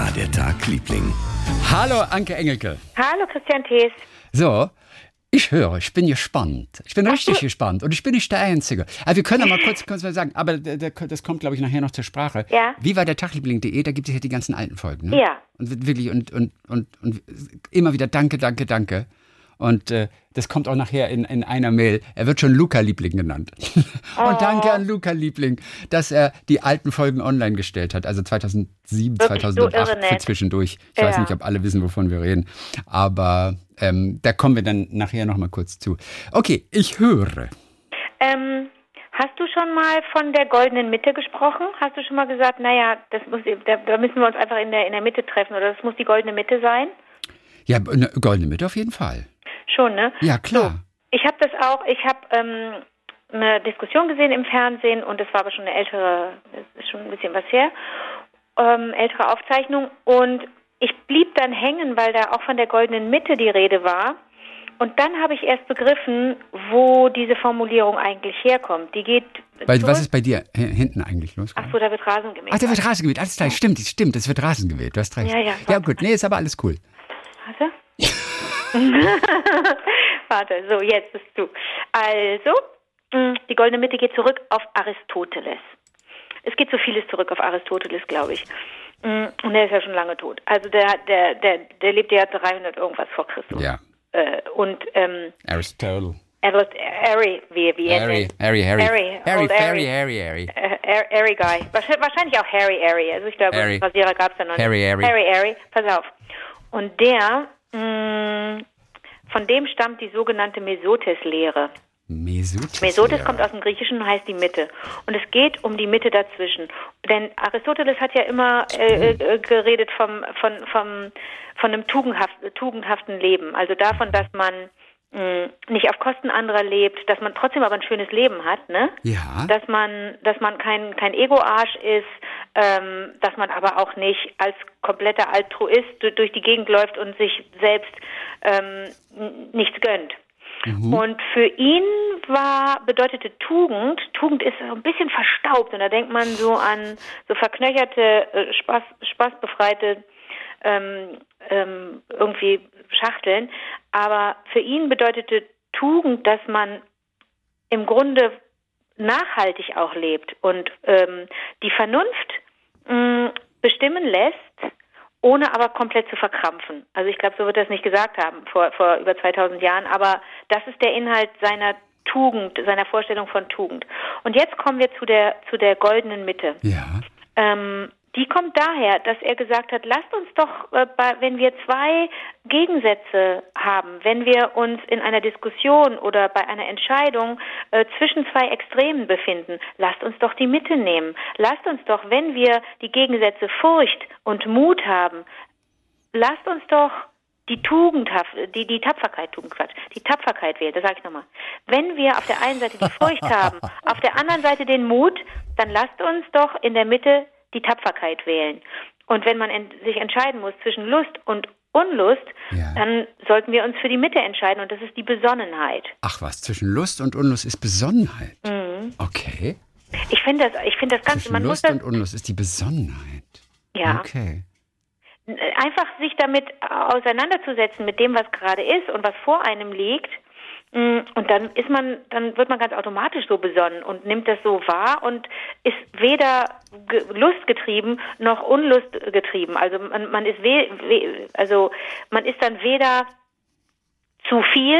war der Tag, Liebling? Hallo, Anke Engelke. Hallo, Christian Thees. So, ich höre, ich bin gespannt. Ich bin richtig gespannt und ich bin nicht der Einzige. Aber wir können ja mal kurz, kurz mal sagen, aber das kommt, glaube ich, nachher noch zur Sprache. Ja. Wie war der Tagliebling.de? Da gibt es ja die ganzen alten Folgen. Ne? Ja. Und wirklich und, und, und, und immer wieder Danke, Danke, Danke. Und äh, das kommt auch nachher in, in einer Mail. Er wird schon Luca-Liebling genannt. und danke an Luca-Liebling, dass er die alten Folgen online gestellt hat. Also 2007, Wirklich so 2008 irre für zwischendurch. Ich weiß Ja. nicht, ob alle wissen, wovon wir reden. Aber ähm, da kommen wir dann nachher noch mal kurz zu. Okay, ich höre. Ähm, hast du schon mal von der goldenen Mitte gesprochen? Hast du schon mal gesagt, naja, das muss, da, da müssen wir uns einfach in der, in der Mitte treffen oder das muss die goldene Mitte sein? Ja, eine goldene Mitte auf jeden Fall. Schon, ne? Ja, klar. Ich habe das auch, ich habe ähm, eine Diskussion gesehen im Fernsehen und das war aber schon eine ältere, das ist schon ein bisschen was her, ähm, ältere Aufzeichnung und ich blieb dann hängen, weil da auch von der goldenen Mitte die Rede war. Und dann habe ich erst begriffen, wo diese Formulierung eigentlich herkommt. Die geht. Zurück- was ist bei dir hinten eigentlich los? Ach so, da wird Rasen gemäht. Ach, da wird Rasen geweht. Alles klar, stimmt, stimmt, es wird Rasen geweht. Du hast recht. Ja, ja. Ja, gut, nee, ist aber alles cool. Warte. Warte, so, jetzt bist du. Also, mh, die goldene Mitte geht zurück auf Aristoteles. Es geht so vieles zurück auf Aristoteles, glaube ich. Mh, Und der ist ja schon lange tot. Also der, der, der, der lebte ja 300 irgendwas vor Christus. Ja. Äh, und ähm, Aristotle. Harry, wie, wie er Harry, nennt. Harry, Harry. Harry, Harry, old Harry, Harry. Harry, Harry. Äh, Har- Harry Guy. Wahrscheinlich, auch Harry Harry. Also ich glaube, Harry. Rasierer gab es ja noch nicht. Harry, Harry. Harry Harry. Pass auf. Und der, von dem stammt die sogenannte Mesotes-Lehre. Mesotes. Mesotes kommt aus dem Griechischen und heißt die Mitte. Und es geht um die Mitte dazwischen. Denn Aristoteles hat ja immer äh, äh, geredet vom, von, vom, von einem tugendhaft, tugendhaften Leben. Also davon, dass man nicht auf Kosten anderer lebt, dass man trotzdem aber ein schönes Leben hat, ne? Ja. Dass man, dass man kein, kein Ego-Arsch ist, ähm, dass man aber auch nicht als kompletter Altruist du- durch die Gegend läuft und sich selbst ähm, nichts gönnt. Und für ihn war, bedeutete Tugend, Tugend ist so ein bisschen verstaubt und da denkt man so an so verknöcherte, äh, Spaß, spaßbefreite ähm, ähm, irgendwie Schachteln. Aber für ihn bedeutete Tugend, dass man im Grunde nachhaltig auch lebt und ähm, die Vernunft mh, bestimmen lässt, ohne aber komplett zu verkrampfen. Also ich glaube, so wird er es nicht gesagt haben vor, vor über 2000 Jahren, aber das ist der Inhalt seiner Tugend, seiner Vorstellung von Tugend. Und jetzt kommen wir zu der, zu der goldenen Mitte. Ja. Ähm, die kommt daher, dass er gesagt hat, lasst uns doch, äh, wenn wir zwei Gegensätze haben, wenn wir uns in einer Diskussion oder bei einer Entscheidung äh, zwischen zwei Extremen befinden, lasst uns doch die Mitte nehmen. Lasst uns doch, wenn wir die Gegensätze Furcht und Mut haben, lasst uns doch die Tugendhaft, die, die Tapferkeit, Tugend, Quatsch, die Tapferkeit wählen, das sage ich nochmal. Wenn wir auf der einen Seite die Furcht haben, auf der anderen Seite den Mut, dann lasst uns doch in der Mitte die Tapferkeit wählen. Und wenn man en sich entscheiden muss zwischen Lust und Unlust, Ja. dann sollten wir uns für die Mitte entscheiden und das ist die Besonnenheit. Ach was, zwischen Lust und Unlust ist Besonnenheit. Mhm. Okay. Ich finde das, ich finde das Ganze, Zwischen man muss Lust das, und Unlust ist die Besonnenheit. ja. Okay. einfach sich damit auseinanderzusetzen mit dem, was gerade ist und was vor einem liegt. Mm, Und dann ist man, dann wird man ganz automatisch so besonnen und nimmt das so wahr und ist weder ge- lustgetrieben noch unlustgetrieben. Also man, man ist we, we, also man ist dann weder zu viel,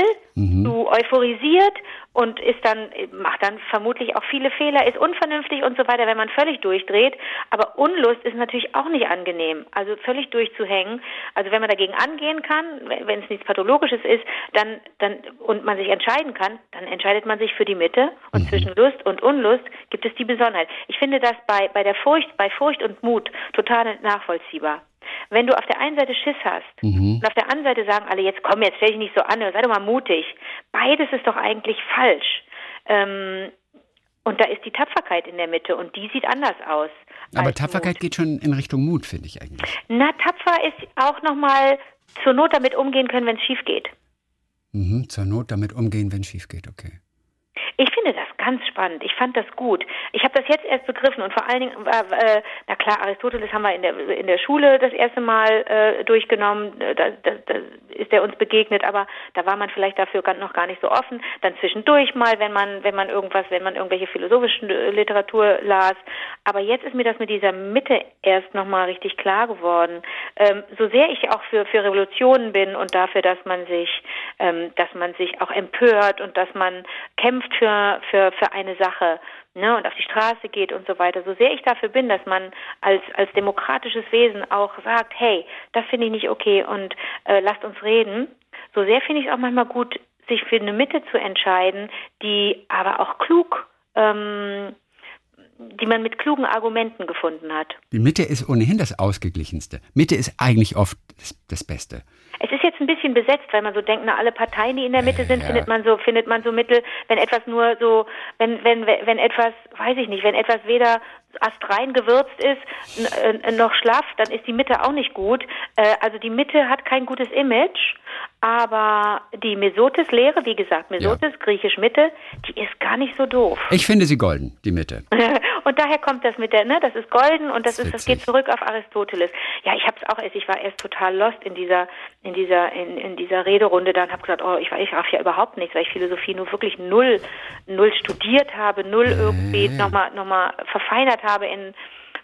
zu euphorisiert und ist dann, macht dann vermutlich auch viele Fehler, ist unvernünftig und so weiter, wenn man völlig durchdreht. Aber Unlust ist natürlich auch nicht angenehm. Also völlig durchzuhängen. Also wenn man dagegen angehen kann, wenn es nichts Pathologisches ist, dann, dann, und man sich entscheiden kann, dann entscheidet man sich für die Mitte. Und zwischen Lust und Unlust gibt es die Besonnenheit. Ich finde das bei, bei der Furcht, bei Furcht und Mut total nachvollziehbar. Wenn du auf der einen Seite Schiss hast und auf der anderen Seite sagen alle, jetzt komm, jetzt stell dich nicht so an, sei doch mal mutig. Beides ist doch eigentlich falsch. Ähm, und da ist die Tapferkeit in der Mitte und die sieht anders aus. Aber Tapferkeit Mut. geht schon in Richtung Mut, finde ich eigentlich. Na, tapfer ist auch nochmal zur Not damit umgehen können, wenn es schief geht. Mhm, zur Not damit umgehen, wenn es schief geht, okay. Ich finde das ganz spannend. Ich fand das gut. Ich habe das jetzt erst begriffen und vor allen Dingen, äh, na klar, Aristoteles haben wir in der in der Schule das erste Mal äh, durchgenommen. Äh, da, da, da ist er uns begegnet, aber da war man vielleicht dafür noch gar nicht so offen. Dann zwischendurch mal, wenn man wenn man irgendwas, wenn man irgendwelche philosophischen äh, Literatur las. Aber jetzt ist mir das mit dieser Mitte erst nochmal richtig klar geworden. Ähm, so sehr ich auch für für Revolutionen bin und dafür, dass man sich ähm, dass man sich auch empört und dass man kämpft für für, für, für eine Sache ne, und auf die Straße geht und so weiter, so sehr ich dafür bin, dass man als, als demokratisches Wesen auch sagt, hey, das finde ich nicht okay und äh, lasst uns reden, so sehr finde ich es auch manchmal gut, sich für eine Mitte zu entscheiden, die aber auch klug ähm, die man mit klugen Argumenten gefunden hat. Die Mitte ist ohnehin das Ausgeglichenste. Mitte ist eigentlich oft das, das Beste. Es ist jetzt ein bisschen besetzt, weil man so denkt, na alle Parteien, die in der Mitte sind, ja. findet man so, findet man so Mittel, wenn etwas nur so, wenn, wenn, wenn etwas, weiß ich nicht, wenn etwas weder astrein gewürzt ist, äh, noch schlaff, dann ist die Mitte auch nicht gut. Äh, also die Mitte hat kein gutes Image, aber die Mesotes-Lehre, wie gesagt, Mesotes, ja. griechisch Mitte, die ist gar nicht so doof. Ich finde sie golden, die Mitte. und daher kommt das mit der, ne, das ist golden und das, das ist, das geht zurück auf Aristoteles. Ja, ich habe es auch erst, ich war erst total lost in dieser, in dieser, in, in dieser Rederunde da und habe gesagt, oh, ich weiß, ich raff ja überhaupt nichts, weil ich Philosophie nur wirklich null, null studiert habe, null irgendwie nochmal, nochmal verfeinert habe in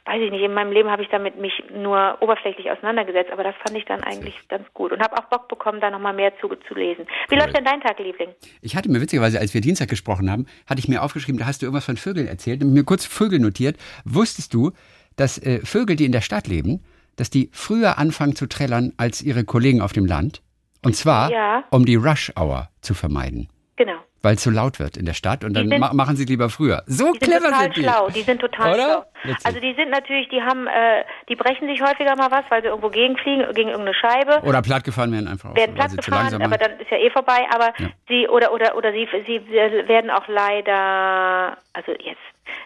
weiß ich nicht, in meinem Leben habe ich damit mich nur oberflächlich auseinandergesetzt, aber das fand ich dann eigentlich ganz gut und habe auch Bock bekommen, da nochmal mehr zu, zu lesen. Wie cool. läuft denn dein Tag, Liebling? Ich hatte mir witzigerweise, als wir Dienstag gesprochen haben, hatte ich mir aufgeschrieben, da hast du irgendwas von Vögeln erzählt und mir kurz Vögel notiert. Wusstest du, dass äh, Vögel, die in der Stadt leben, dass die früher anfangen zu trällern als ihre Kollegen auf dem Land? Und zwar, ja. um die Rush Hour zu vermeiden. Genau weil es so laut wird in der Stadt und dann sind, ma machen sie lieber früher. So die clever sind, total sind die. schlau. Die sind total Oder? schlau. Also die sind natürlich, die haben, äh, die brechen sich häufiger mal was, weil sie irgendwo gegenfliegen, gegen irgendeine Scheibe. Oder plattgefahren werden einfach. Werden platt gefahren, aber dann ist ja eh vorbei. Aber ja. sie oder oder oder sie sie werden auch leider, also jetzt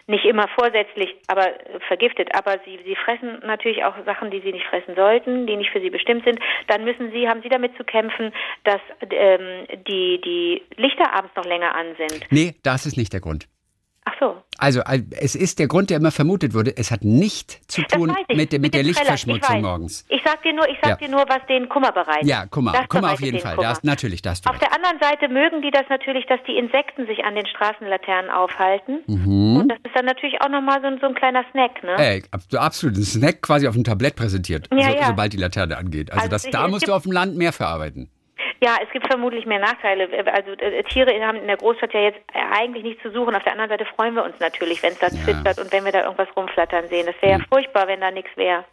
nicht immer vorsätzlich, aber vergiftet. Aber sie, sie fressen natürlich auch Sachen, die sie nicht fressen sollten, die nicht für sie bestimmt sind. Dann müssen sie, haben sie damit zu kämpfen, dass ähm, die, die Lichter abends noch länger an sind. Nee, das ist nicht der Grund. Ach so. Also es ist der Grund, der immer vermutet wurde. Es hat nicht zu tun mit, mit, mit der Lichtverschmutzung morgens. Ich sag dir nur, ich sag ja. dir nur, was den Kummer bereitet. Ja, Kummer, das Kummer auf jeden Fall. Das, natürlich, das. Auf der anderen Seite mögen die das natürlich, dass die Insekten sich an den Straßenlaternen aufhalten. Mhm. Und das ist dann natürlich auch nochmal so, so ein kleiner Snack, ne? Ey, absolut. Ein Snack quasi auf dem Tablett präsentiert, ja, so, ja. sobald die Laterne angeht. Also, also das, da musst du auf dem Land mehr verarbeiten. Ja, es gibt vermutlich mehr Nachteile. Also äh, Tiere haben in der Großstadt ja jetzt eigentlich nichts zu suchen. Auf der anderen Seite freuen wir uns natürlich, wenn es da ja. zwitschert und wenn wir da irgendwas rumflattern sehen. Das wäre ja. ja furchtbar, wenn da nichts wäre.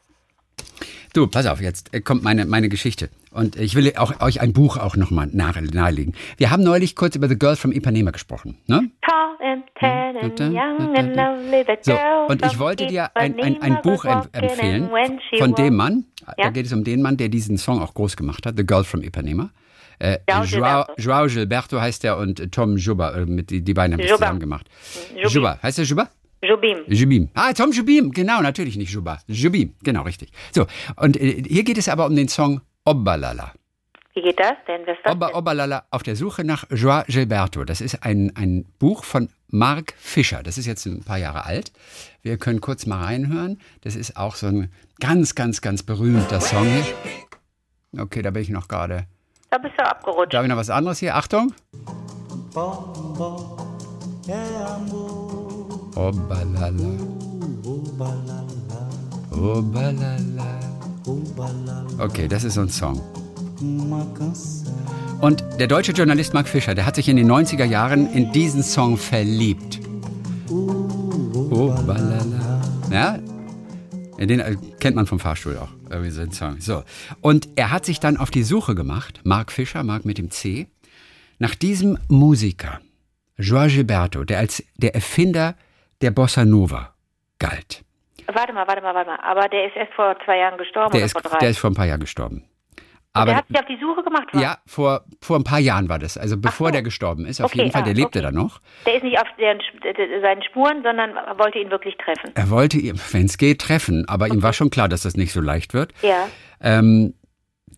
Du, pass auf, jetzt äh, kommt meine, meine Geschichte. Und ich will auch, euch ein Buch auch nochmal nahelegen. Wir haben neulich kurz über The Girl from Ipanema gesprochen. Ne? So, und ich wollte dir ein, ein, ein Buch empfehlen von dem Mann, da geht es um den Mann, der diesen Song auch groß gemacht hat, The Girl from Ipanema. Äh, Joao, Joao Gilberto heißt er und Tom Juba, äh, mit, die, die beiden haben das zusammen gemacht. Juba. Heißt der Juba? Jubim. Jubim. Ah, Tom Jubim, genau, natürlich nicht Juba. Jubim, genau, richtig. So, und äh, hier geht es aber um den Song Obalala. Wie geht das denn? Was das Oba, Obalala, auf der Suche nach Joao Gilberto. Das ist ein, ein Buch von Mark Fischer. Das ist jetzt ein paar Jahre alt. Wir können kurz mal reinhören. Das ist auch so ein ganz, ganz, ganz berühmter Song. Okay, da bin ich noch gerade. Da bist du abgerutscht. Da habe ich noch was anderes hier. Achtung. Okay, das ist so ein Song. Und der deutsche Journalist Mark Fischer, der hat sich in den 90er Jahren in diesen Song verliebt. Ja, den äh, kennt man vom Fahrstuhl auch, irgendwie so ein Song. So. Und er hat sich dann auf die Suche gemacht, Mark Fischer, Mark mit dem C, nach diesem Musiker, Joao Gilberto, der als der Erfinder der Bossa Nova galt. Warte mal, warte mal, warte mal. Aber der ist erst vor zwei Jahren gestorben der oder ist, vor drei? Der ist vor ein paar Jahren gestorben. Aber der hat sich auf die Suche gemacht? War? Ja, vor, vor ein paar Jahren war das. Also bevor so. der gestorben ist. Auf okay, jeden Fall, der ah, lebte okay. da noch. Der ist nicht auf den, seinen Spuren, sondern wollte ihn wirklich treffen. Er wollte ihn, wenn es geht, treffen. Aber okay. ihm war schon klar, dass das nicht so leicht wird. Ja. Ähm,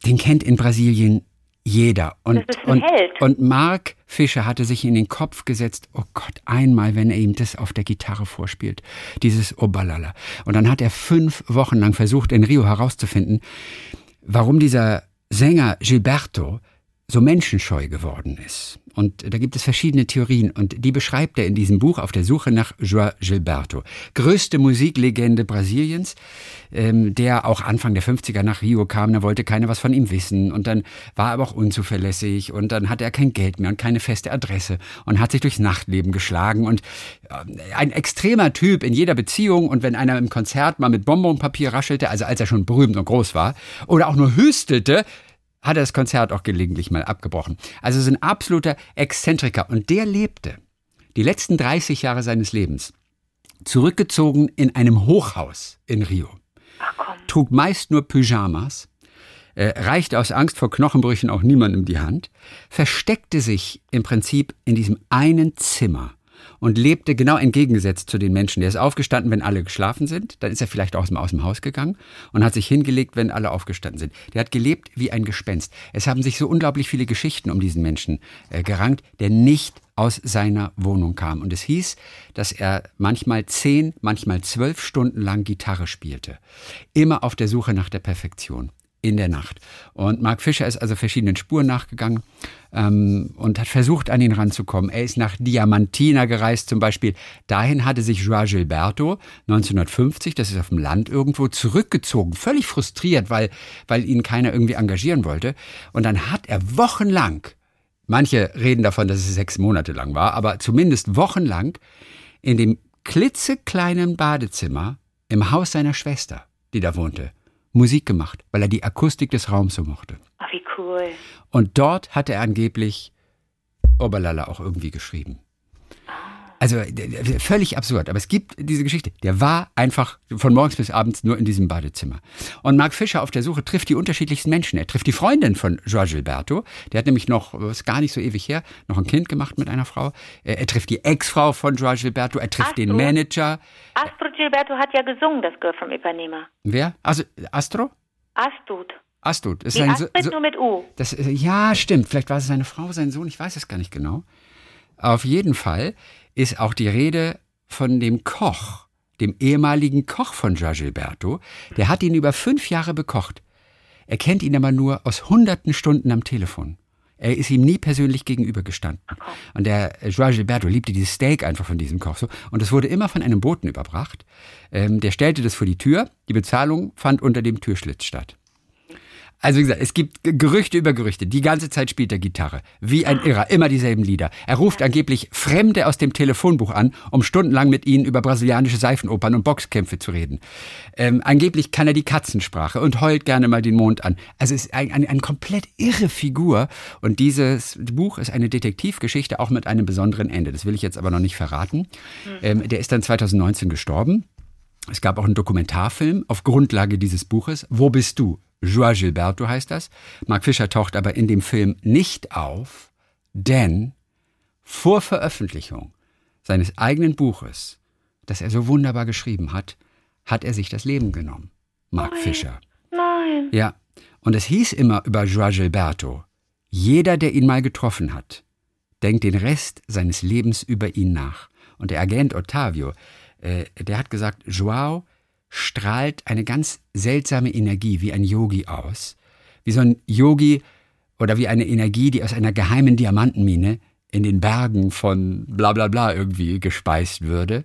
den kennt in Brasilien Jeder. Und, Das ist ein und, Held. und Mark Fischer hatte sich in den Kopf gesetzt, oh Gott, einmal, wenn er ihm das auf der Gitarre vorspielt, dieses Obalala. Und dann hat er fünf Wochen lang versucht, in Rio herauszufinden, warum dieser Sänger Gilberto so menschenscheu geworden ist. Und da gibt es verschiedene Theorien. Und die beschreibt er in diesem Buch auf der Suche nach João Gilberto. Größte Musiklegende Brasiliens, ähm, der auch Anfang der 50er nach Rio kam, da wollte keiner was von ihm wissen. Und dann war er aber auch unzuverlässig. Und dann hatte er kein Geld mehr und keine feste Adresse und hat sich durchs Nachtleben geschlagen. Und äh, ein extremer Typ in jeder Beziehung. Und wenn einer im Konzert mal mit Bonbonpapier raschelte, also als er schon berühmt und groß war, oder auch nur hüstelte, hat er das Konzert auch gelegentlich mal abgebrochen. Also ist ein absoluter Exzentriker. Und der lebte die letzten 30 Jahre seines Lebens zurückgezogen in einem Hochhaus in Rio. Ach. Trug meist nur Pyjamas, äh, reichte aus Angst vor Knochenbrüchen auch niemandem die Hand, versteckte sich im Prinzip in diesem einen Zimmer und lebte genau entgegengesetzt zu den Menschen. Der ist aufgestanden, wenn alle geschlafen sind. Dann ist er vielleicht aus dem, aus dem Haus gegangen und hat sich hingelegt, wenn alle aufgestanden sind. Der hat gelebt wie ein Gespenst. Es haben sich so unglaublich viele Geschichten um diesen Menschen äh, gerankt, der nicht aus seiner Wohnung kam. Und es hieß, dass er manchmal zehn, manchmal zwölf Stunden lang Gitarre spielte. Immer auf der Suche nach der Perfektion in der Nacht. Und Mark Fischer ist also verschiedenen Spuren nachgegangen ähm, und hat versucht, an ihn ranzukommen. Er ist nach Diamantina gereist zum Beispiel. Dahin hatte sich Joao Gilberto 1950, das ist auf dem Land irgendwo, zurückgezogen, völlig frustriert, weil, weil ihn keiner irgendwie engagieren wollte. Und dann hat er wochenlang, manche reden davon, dass es sechs Monate lang war, aber zumindest wochenlang in dem klitzekleinen Badezimmer im Haus seiner Schwester, die da wohnte, Musik gemacht, weil er die Akustik des Raums so mochte. Ach, wie cool. Und dort hat er angeblich Oberlala auch irgendwie geschrieben. Also völlig absurd, aber es gibt diese Geschichte. Der war einfach von morgens bis abends nur in diesem Badezimmer. Und Mark Fischer auf der Suche trifft die unterschiedlichsten Menschen. Er trifft die Freundin von Joao Gilberto. Der hat nämlich noch, das ist gar nicht so ewig her, noch ein Kind gemacht mit einer Frau. Er, er trifft die Ex-Frau von Joao Gilberto. Er trifft Ach den. Manager. Astrid Gilberto hat ja gesungen, das Girl from Ipanema. Wer? Also Astro? Astrid. Astrid. Ist sein so, Astrid so, nur mit U. Das, äh, ja, stimmt. Vielleicht war es seine Frau, sein Sohn, ich weiß es gar nicht genau. Auf jeden Fall ist auch die Rede von dem Koch, dem ehemaligen Koch von Joao Gilberto. Der hat ihn über fünf Jahre bekocht. Er kennt ihn aber nur aus hunderten Stunden am Telefon. Er ist ihm nie persönlich gegenübergestanden. Und der Joao Gilberto liebte dieses Steak einfach von diesem Koch so. Und es wurde immer von einem Boten überbracht. Ähm, der stellte das vor die Tür. Die Bezahlung fand unter dem Türschlitz statt. Also wie gesagt, es gibt Gerüchte über Gerüchte. Die ganze Zeit spielt er Gitarre. Wie ein Irrer. Immer dieselben Lieder. Er ruft angeblich Fremde aus dem Telefonbuch an, um stundenlang mit ihnen über brasilianische Seifenopern und Boxkämpfe zu reden. Ähm, angeblich kann er die Katzensprache und heult gerne mal den Mond an. Also es ist ein, ein, eine komplett irre Figur. Und dieses Buch ist eine Detektivgeschichte, auch mit einem besonderen Ende. Das will ich jetzt aber noch nicht verraten. Ähm, der ist dann 2019 gestorben. Es gab auch einen Dokumentarfilm auf Grundlage dieses Buches. Wo bist du? Joao Gilberto heißt das. Mark Fischer taucht aber in dem Film nicht auf, denn vor Veröffentlichung seines eigenen Buches, das er so wunderbar geschrieben hat, hat er sich das Leben genommen. Mark Fischer. Nein. Ja, und es hieß immer über Joao Gilberto, jeder, der ihn mal getroffen hat, denkt den Rest seines Lebens über ihn nach. Und der Agent Ottavio, äh, der hat gesagt, Joao strahlt eine ganz seltsame Energie wie ein Yogi aus. Wie so ein Yogi oder wie eine Energie, die aus einer geheimen Diamantenmine in den Bergen von bla bla bla irgendwie gespeist würde.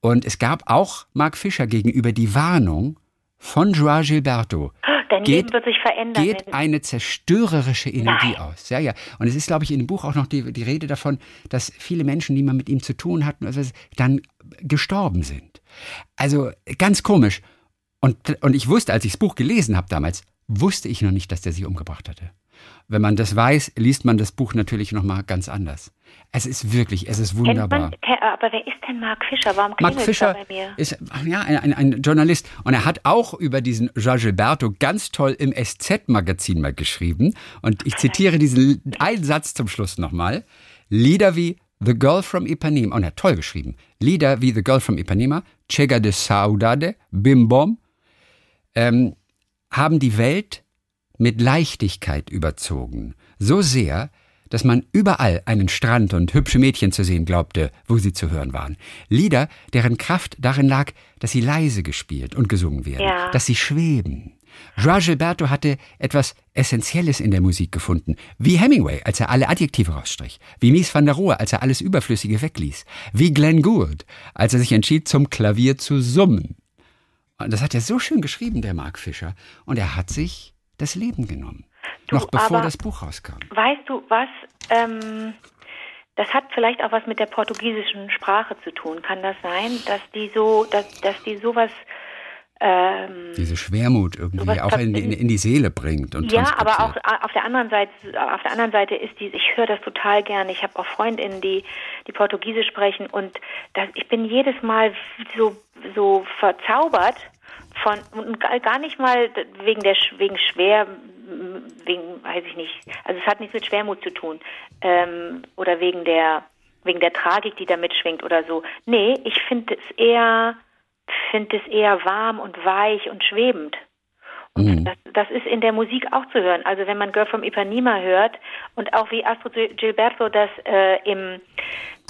Und es gab auch Mark Fischer gegenüber die Warnung von Joao Gilberto. Dein Geht- Leben wird sich verändern. Geht eine zerstörerische Energie Nein. aus. Ja, ja. Und es ist, glaube ich, in dem Buch auch noch die, die Rede davon, dass viele Menschen, die mal mit ihm zu tun hatten, also dann gestorben sind. Also ganz komisch. Und, und ich wusste, als ich das Buch gelesen habe damals, wusste ich noch nicht, dass der sich umgebracht hatte. Wenn man das weiß, liest man das Buch natürlich noch mal ganz anders. Es ist wirklich, es ist wunderbar. man, aber wer ist denn Mark Fischer? Warum Mark Fischer bei mir? ist ja, ein, ein, ein Journalist und er hat auch über diesen Gilberto ganz toll im SZ-Magazin mal geschrieben. Und ich zitiere diesen einen Satz zum Schluss nochmal. Lieder wie The Girl from Ipanema, er hat toll geschrieben, Lieder wie The Girl from Ipanema, Chega de Saudade, Bim Bom, ähm, haben die Welt mit Leichtigkeit überzogen, so sehr, dass man überall einen Strand und hübsche Mädchen zu sehen glaubte, wo sie zu hören waren. Lieder, deren Kraft darin lag, dass sie leise gespielt und gesungen werden, Ja. dass sie schweben. Joao Gilberto hatte etwas Essentielles in der Musik gefunden, wie Hemingway, als er alle Adjektive rausstrich, wie Mies van der Rohe, als er alles Überflüssige wegließ, wie Glenn Gould, als er sich entschied, zum Klavier zu summen. Und das hat er so schön geschrieben, der Mark Fischer, und er hat sich das Leben genommen. Du, noch bevor das Buch rauskam. Weißt du was? Ähm, das hat vielleicht auch was mit der portugiesischen Sprache zu tun. Kann das sein, dass die so, dass, dass die sowas ähm, Diese Schwermut irgendwie auch in, in, in die Seele bringt und Ja, aber auch äh, auf der anderen Seite, auf der anderen Seite ist die, ich höre das total gerne. Ich habe auch Freundinnen, die, die Portugiesisch sprechen und das, ich bin jedes Mal so, so verzaubert von, und gar nicht mal wegen der, wegen schwer, wegen, weiß ich nicht, also es hat nichts mit Schwermut zu tun, ähm, oder wegen der, wegen der Tragik, die da mitschwingt oder so. Nee, ich finde es eher, finde es eher warm und weich und schwebend. Und Mhm. das, das ist in der Musik auch zu hören. Also wenn man Girl from Ipanema hört und auch wie Astrid Gilberto das äh, im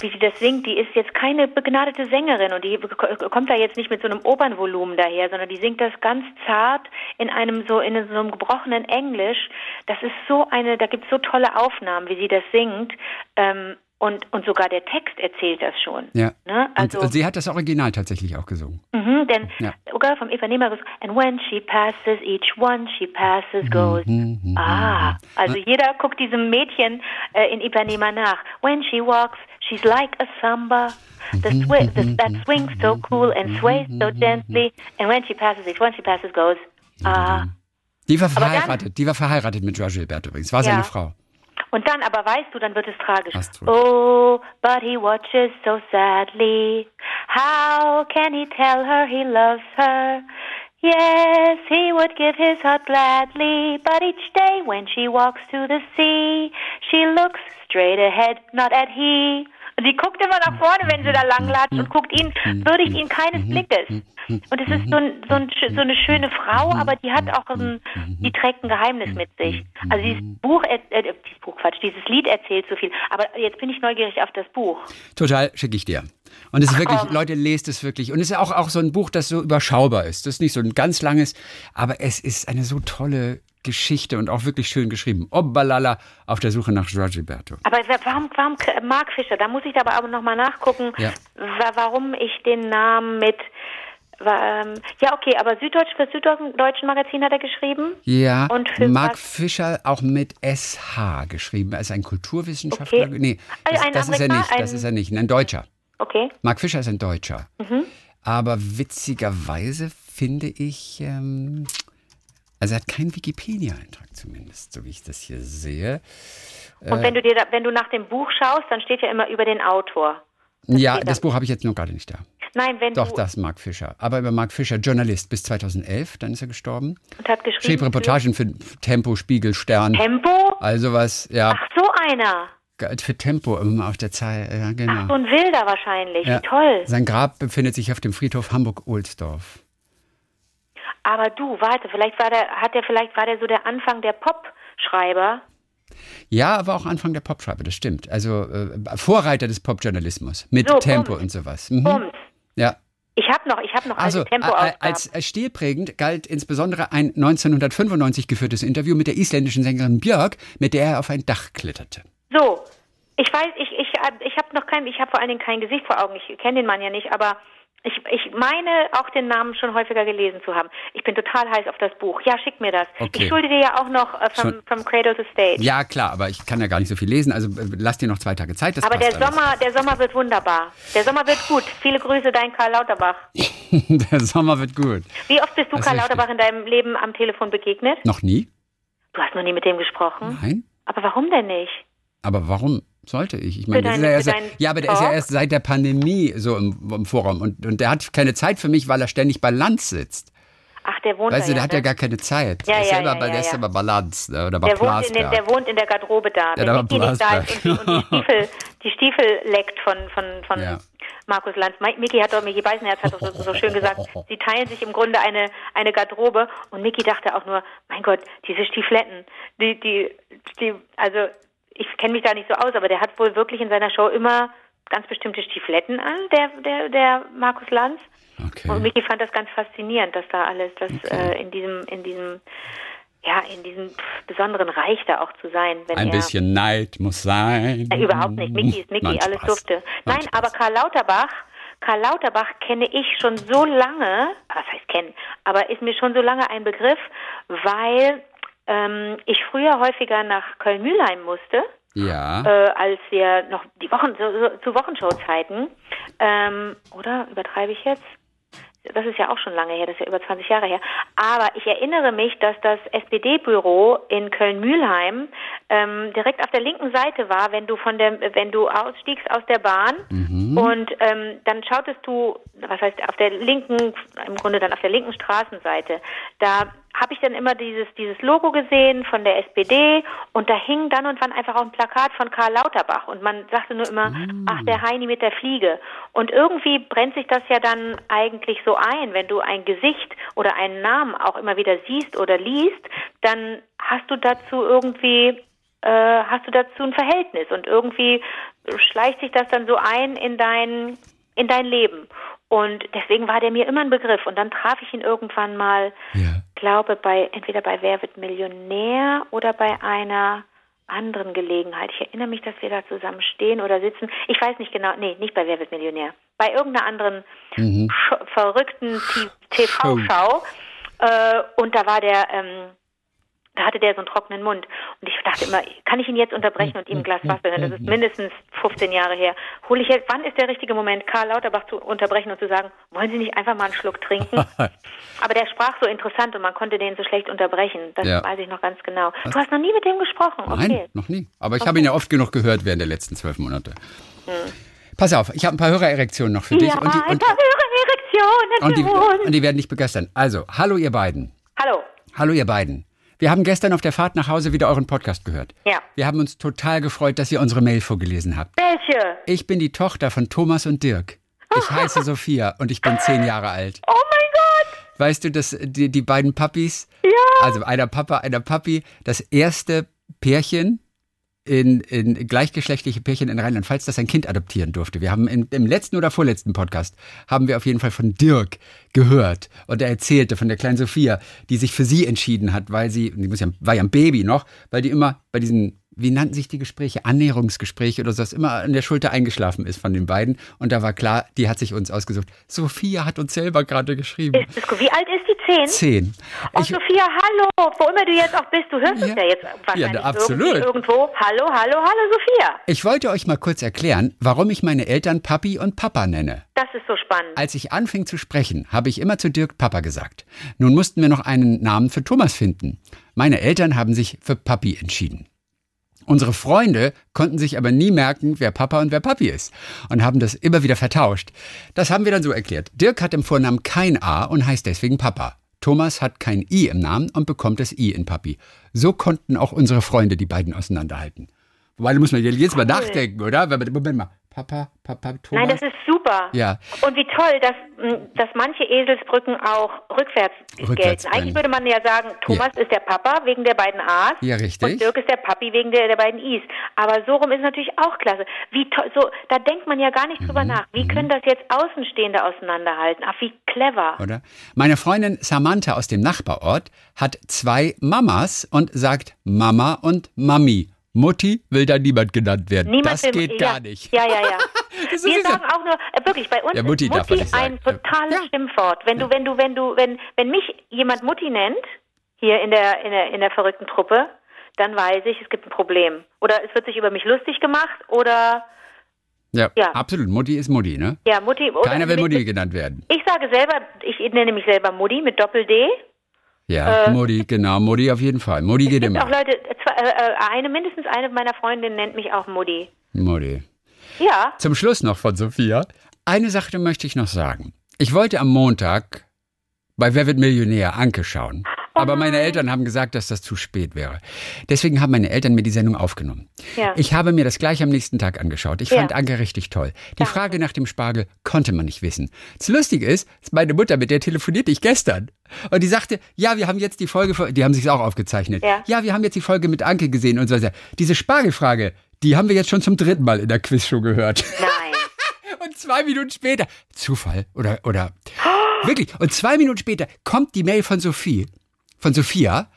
wie sie das singt, die ist jetzt keine begnadete Sängerin und die ko- kommt da jetzt nicht mit so einem Opernvolumen daher, sondern die singt das ganz zart in einem so in so einem gebrochenen Englisch. Das ist so eine, da gibt es so tolle Aufnahmen, wie sie das singt. Ähm, und, und sogar der Text erzählt das schon. Ja. Ne? Also, und, und sie hat das Original tatsächlich auch gesungen. Mhm, denn Ja. girl from Ipanema and when she passes, each one she passes goes. ah, also jeder guckt diesem Mädchen äh, in Ipanema nach. When she walks, she's like a samba. The swi the, that swings so cool and sways so gently. And when she passes, each one she passes goes. Ah. Die war dann- verheiratet, die war verheiratet mit Joao Gilberto übrigens, war Ja. seine Frau. Und dann aber weißt du, dann wird es tragisch. Oh, but he watches so sadly. How can he tell her he loves her? Yes, he would give his heart gladly, but each day when she walks to the sea, she looks straight ahead, not at he. Die guckt immer nach vorne, wenn sie da langlatscht und guckt ihn, würdigt ihn keines Blickes. Und es ist so, ein, so, ein, so eine schöne Frau, aber die hat auch ein, die trägt ein Geheimnis mit sich. Also dieses Buch, äh, dieses Buch, Quatsch, dieses Lied erzählt so viel. Aber jetzt bin ich neugierig auf das Buch. Total schicke ich dir. Und es ist wirklich, komm. Leute, lest es wirklich. Und es ist auch, auch so ein Buch, das so überschaubar ist. Das ist nicht so ein ganz langes, aber es ist eine so tolle Geschichte und auch wirklich schön geschrieben. Obbalala auf der Suche nach Joao Gilberto. Aber wa- warum, warum Mark Fischer? Da muss ich aber aber nochmal nachgucken, Ja. wa- warum ich den Namen mit. Ähm, Ja, okay, aber Süddeutsch für Süddeutschen Magazin hat er geschrieben. Ja, Und für Mark Fischer auch mit SH geschrieben. Er ist ein Kulturwissenschaftler. Okay. Nee, das, ein das ist er nicht. Das ein- ist er nicht. Ein Deutscher. Okay. Mark Fischer ist ein Deutscher. Mhm. Aber witzigerweise finde ich, ähm, also er hat keinen Wikipedia-Eintrag zumindest, so wie ich das hier sehe. Und wenn du dir da, wenn du nach dem Buch schaust, dann steht ja immer über den Autor. ja, steht das da. Buch habe ich jetzt nur gerade nicht da. Nein, wenn Doch, das Mark Fischer. Aber über Mark Fischer, Journalist bis 2011, dann ist er gestorben. und hat geschrieben. Schrieb Reportagen für Tempo, Spiegel, Stern, Tempo? also was, ja, Ach, so einer. für Tempo immer auf der Zeit, ja, Ach, so genau. ein Wilder wahrscheinlich. Ja. Wie toll. Sein Grab befindet sich auf dem Friedhof Hamburg-Ohlsdorf. Aber du, warte, vielleicht war der, hat der, vielleicht war der so der Anfang der Pop-Schreiber. Ja, aber auch Anfang der Popschreiber, das stimmt. Also äh, Vorreiter des Popjournalismus mit So, Tempo Bums. und sowas. Mhm. Bums. Ja. Ich habe noch, ich habe noch Also tempo als stilprägend galt insbesondere ein 1995 geführtes Interview mit der isländischen Sängerin Björk, mit der er auf ein Dach kletterte. So, ich weiß, ich, ich, ich habe noch kein, ich habe vor allen Dingen kein Gesicht vor Augen. Ich kenne den Mann ja nicht, aber ich, ich meine auch den Namen schon häufiger gelesen zu haben. Ich bin total heiß auf das Buch. Ja, schick mir das. Okay. Ich schulde dir ja auch noch äh, from, from Cradle to Stage. Ja, klar, aber ich kann ja gar nicht so viel lesen, also äh, lass dir noch zwei Tage Zeit. Das aber der alles. Sommer, der Sommer wird wunderbar. Der Sommer wird gut. Viele Grüße, dein Karl Lauterbach. der Sommer wird gut. Wie oft bist du Das Karl. Lauterbach in deinem Leben am Telefon begegnet? Noch nie? Du hast noch nie mit dem gesprochen. Nein? Aber warum denn nicht? Aber warum sollte ich? Ich meine, ja, erst, ja, aber der ist ja Talk? erst seit der Pandemie so im, im Vorraum und, und der hat keine Zeit für mich, weil er ständig bei Lanz sitzt. Ach, der wohnt Weißt du, der ja, hat ne? ja gar keine Zeit. Ja, der ist ja, immer ja, der ist immer bei Lanz ne, oder bei Der wohnt, in den, der wohnt in der Garderobe da. Da war die, da ist und die, und die, Stiefel, die Stiefel leckt von, von, von. Markus Lanz. Mickey hat doch, Mickey Beißenherz hat doch so, so schön gesagt, sie teilen sich im Grunde eine, eine Garderobe und Mickey dachte auch nur, mein Gott, diese Stiefletten, die, die, die, also ich kenne mich da nicht so aus, aber der hat wohl wirklich in seiner Show immer ganz bestimmte Stiefletten an, der, der, der Markus Lanz. Okay. Und Mickey fand das ganz faszinierend, dass da alles, dass okay. äh, in diesem, in diesem ja, in diesem besonderen Reich da auch zu sein. Ein bisschen Neid muss sein. Ja, überhaupt nicht. Mickey ist Mickey, alles durfte. Nein, Spaß. aber Karl Lauterbach, Karl Lauterbach kenne ich schon so lange, was heißt kennen, aber ist mir schon so lange ein Begriff, weil ähm, ich früher häufiger nach Köln-Mühlheim musste. Ja. Äh, als wir noch die Wochen so, so, zu Wochenshowzeiten ähm, oder übertreibe ich jetzt? das ist ja auch schon lange her, das ist ja über 20 Jahre her. Aber ich erinnere mich, dass das SPD-Büro in Köln-Mühlheim ähm, direkt auf der linken Seite war, wenn du von der, wenn du ausstiegst aus der Bahn mhm. und ähm, dann schautest du, was heißt auf der linken, im Grunde dann auf der linken Straßenseite. Da habe ich dann immer dieses, dieses Logo gesehen von der SPD und da hing dann und wann einfach auch ein Plakat von Karl Lauterbach und man sagte nur immer, mm. ach, der Heini mit der Fliege. Und irgendwie brennt sich das ja dann eigentlich so ein, wenn du ein Gesicht oder einen Namen auch immer wieder siehst oder liest, dann hast du dazu irgendwie äh, hast du dazu ein Verhältnis und irgendwie schleicht sich das dann so ein in dein in dein Leben. Und deswegen war der mir immer ein Begriff. Und dann traf ich ihn irgendwann mal, ja. glaube bei entweder bei Wer wird Millionär oder bei einer anderen Gelegenheit. Ich erinnere mich, dass wir da zusammen stehen oder sitzen. Ich weiß nicht genau, nee, nicht bei Wer wird Millionär. Bei irgendeiner anderen mhm. verrückten TV-Schau. Äh, und da war der ähm, da hatte der so einen trockenen Mund. Und ich dachte immer, kann ich ihn jetzt unterbrechen und ihm ein Glas Wasser? Das ist mindestens 15 Jahre her. Hol ich jetzt, wann ist der richtige Moment, Karl Lauterbach zu unterbrechen und zu sagen, wollen Sie nicht einfach mal einen Schluck trinken? Aber der sprach so interessant und man konnte den so schlecht unterbrechen. Das ja. weiß ich noch ganz genau. Du hast noch nie mit dem gesprochen? Okay. Nein, noch nie. Aber ich okay. habe ihn ja oft genug gehört während der letzten zwölf Monate. Hm. Pass auf, ich habe ein paar Hörererektionen noch für dich. Ja, und die, und, ein paar Hörererektionen und die, und die werden dich begeistern. Also, hallo ihr beiden. Hallo. Hallo ihr beiden. Wir haben gestern auf der Fahrt nach Hause wieder euren Podcast gehört. Ja. Wir haben uns total gefreut, dass ihr unsere Mail vorgelesen habt. Welche? Ich bin die Tochter von Thomas und Dirk. Ich heiße Sophia und ich bin zehn Jahre alt. Oh mein Gott! Weißt du, dass die, die beiden Puppies, ja. also einer Papa, einer Papi, das erste Pärchen, in, in gleichgeschlechtliche Pärchen in Rheinland-Pfalz, das ein Kind adoptieren durfte. Wir haben in, im letzten oder vorletzten Podcast haben wir auf jeden Fall von Dirk gehört und er erzählte von der kleinen Sophia, die sich für sie entschieden hat, weil sie, die muss ja, war ja ein Baby noch, weil die immer bei diesen wie nannten sich die Gespräche? Annäherungsgespräche oder so, das immer an der Schulter eingeschlafen ist von den beiden. Und da war klar, die hat sich uns ausgesucht. Sophia hat uns selber gerade geschrieben. Wie alt ist die? Zehn? Zehn. Oh, ich, Sophia, hallo, wo immer du jetzt auch bist, du hörst ja, es ja jetzt wahrscheinlich ja, absolut. irgendwo. Hallo, hallo, hallo, Sophia. Ich wollte euch mal kurz erklären, warum ich meine Eltern Papi und Papa nenne. Das ist so spannend. Als ich anfing zu sprechen, habe ich immer zu Dirk Papa gesagt. Nun mussten wir noch einen Namen für Thomas finden. Meine Eltern haben sich für Papi entschieden. Unsere Freunde konnten sich aber nie merken, wer Papa und wer Papi ist und haben das immer wieder vertauscht. Das haben wir dann so erklärt. Dirk hat im Vornamen kein A und heißt deswegen Papa. Thomas hat kein I im Namen und bekommt das I in Papi. So konnten auch unsere Freunde die beiden auseinanderhalten. Wobei, da muss man jetzt mal nachdenken, oder? Moment mal. Papa, Papa, Thomas. Nein, das ist super. Ja. Und wie toll, dass, dass manche Eselsbrücken auch rückwärts, rückwärts gelten. Eigentlich würde man ja sagen, Thomas ja. ist der Papa wegen der beiden A's. Ja, richtig. Und Dirk ist der Papi wegen der, der beiden I's. Aber so rum ist natürlich auch klasse. Wie toll, so, da denkt man ja gar nicht mhm. drüber nach. Wie mhm. können das jetzt Außenstehende auseinanderhalten? Ach, wie clever. Oder? Meine Freundin Samantha aus dem Nachbarort hat zwei Mamas und sagt Mama und Mami. Mutti will da niemand genannt werden. Niemand das will, geht ja, gar nicht. Ja, ja, ja. Wir sagen auch nur, äh, wirklich, bei uns ja, Mutti, ist Mutti ein totales ja. Schimpfwort. Wenn du, wenn du, wenn du, wenn, wenn mich jemand Mutti nennt, hier in der, in der, in der verrückten Truppe, dann weiß ich, es gibt ein Problem. Oder es wird sich über mich lustig gemacht oder ja, ja, absolut. Mutti ist Mutti, ne? Ja, Mutti. Keiner will Mutti genannt werden. Ich sage selber, ich nenne mich selber Mutti mit Doppel-D. Ja, äh, Mutti, genau, Mutti auf jeden Fall. Mutti geht immer. Auch Leute, zwei, äh, eine, mindestens eine meiner Freundinnen nennt mich auch Mutti. Mutti. Ja. Zum Schluss noch von Sophia. Eine Sache möchte ich noch sagen. Ich wollte am Montag bei Wer wird Millionär Anke schauen. Aber meine Eltern haben gesagt, dass das zu spät wäre. Deswegen haben meine Eltern mir die Sendung aufgenommen. Ja. Ich habe mir das gleich am nächsten Tag angeschaut. Ich Ja. fand Anke richtig toll. Die Danke. Frage nach dem Spargel konnte man nicht wissen. Das Lustige ist, meine Mutter, mit der telefonierte ich gestern. Und die sagte, ja, wir haben jetzt die Folge, von- die haben sich auch aufgezeichnet. Ja. wir haben jetzt die Folge mit Anke gesehen und so weiter. Diese Spargelfrage, die haben wir jetzt schon zum dritten Mal in der Quizshow gehört. Nein. Und zwei Minuten später, Zufall oder, oder, wirklich, und zwei Minuten später kommt die Mail von Sophie, von Sophia,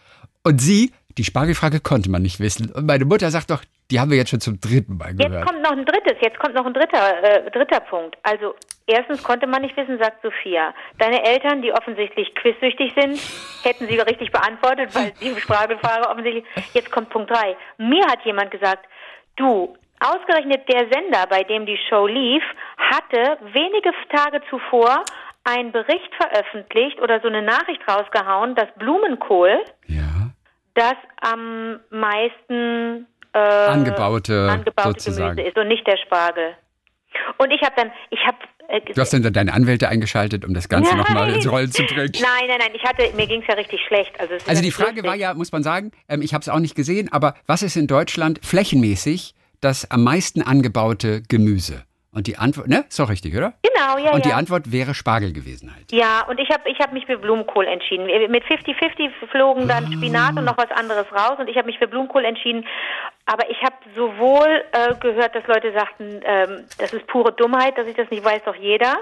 und sie, die Spargelfrage konnte man nicht wissen. Und meine Mutter sagt doch, die haben wir jetzt schon zum dritten Mal Jetzt gehört. kommt noch ein drittes, jetzt kommt noch ein dritter, äh, dritter Punkt. Also erstens konnte man nicht wissen, sagt Sophia. Deine Eltern, die offensichtlich quizsüchtig sind, hätten sie richtig beantwortet, weil die Spargelfrage offensichtlich. Jetzt kommt Punkt drei. Mir hat jemand gesagt, du, ausgerechnet der Sender, bei dem die Show lief, hatte wenige Tage zuvor einen Bericht veröffentlicht oder so eine Nachricht rausgehauen, dass Blumenkohl Ja, das am meisten äh, angebaute, angebaute sozusagen. Gemüse ist und nicht der Spargel. Und ich habe dann, ich habe äh, Du hast dann deine Anwälte eingeschaltet, um das Ganze nochmal ins Rollen zu bringen. Nein, nein, nein, ich hatte, mir ging es ja richtig schlecht. Also, Also die Frage lustig. war ja, muss man sagen, ähm, ich habe es auch nicht gesehen, aber was ist in Deutschland flächenmäßig das am meisten angebaute Gemüse? Und die Antwort, ne? Ist doch richtig, oder? Genau, ja, Und die ja. Antwort wäre Spargel gewesen halt. Ja, und ich habe ich hab mich für Blumenkohl entschieden. Mit 50-50 flogen Ah. dann Spinat und noch was anderes raus und ich habe mich für Blumenkohl entschieden. Aber ich habe sowohl äh, gehört, dass Leute sagten, ähm, das ist pure Dummheit, dass ich das nicht weiß, doch jeder.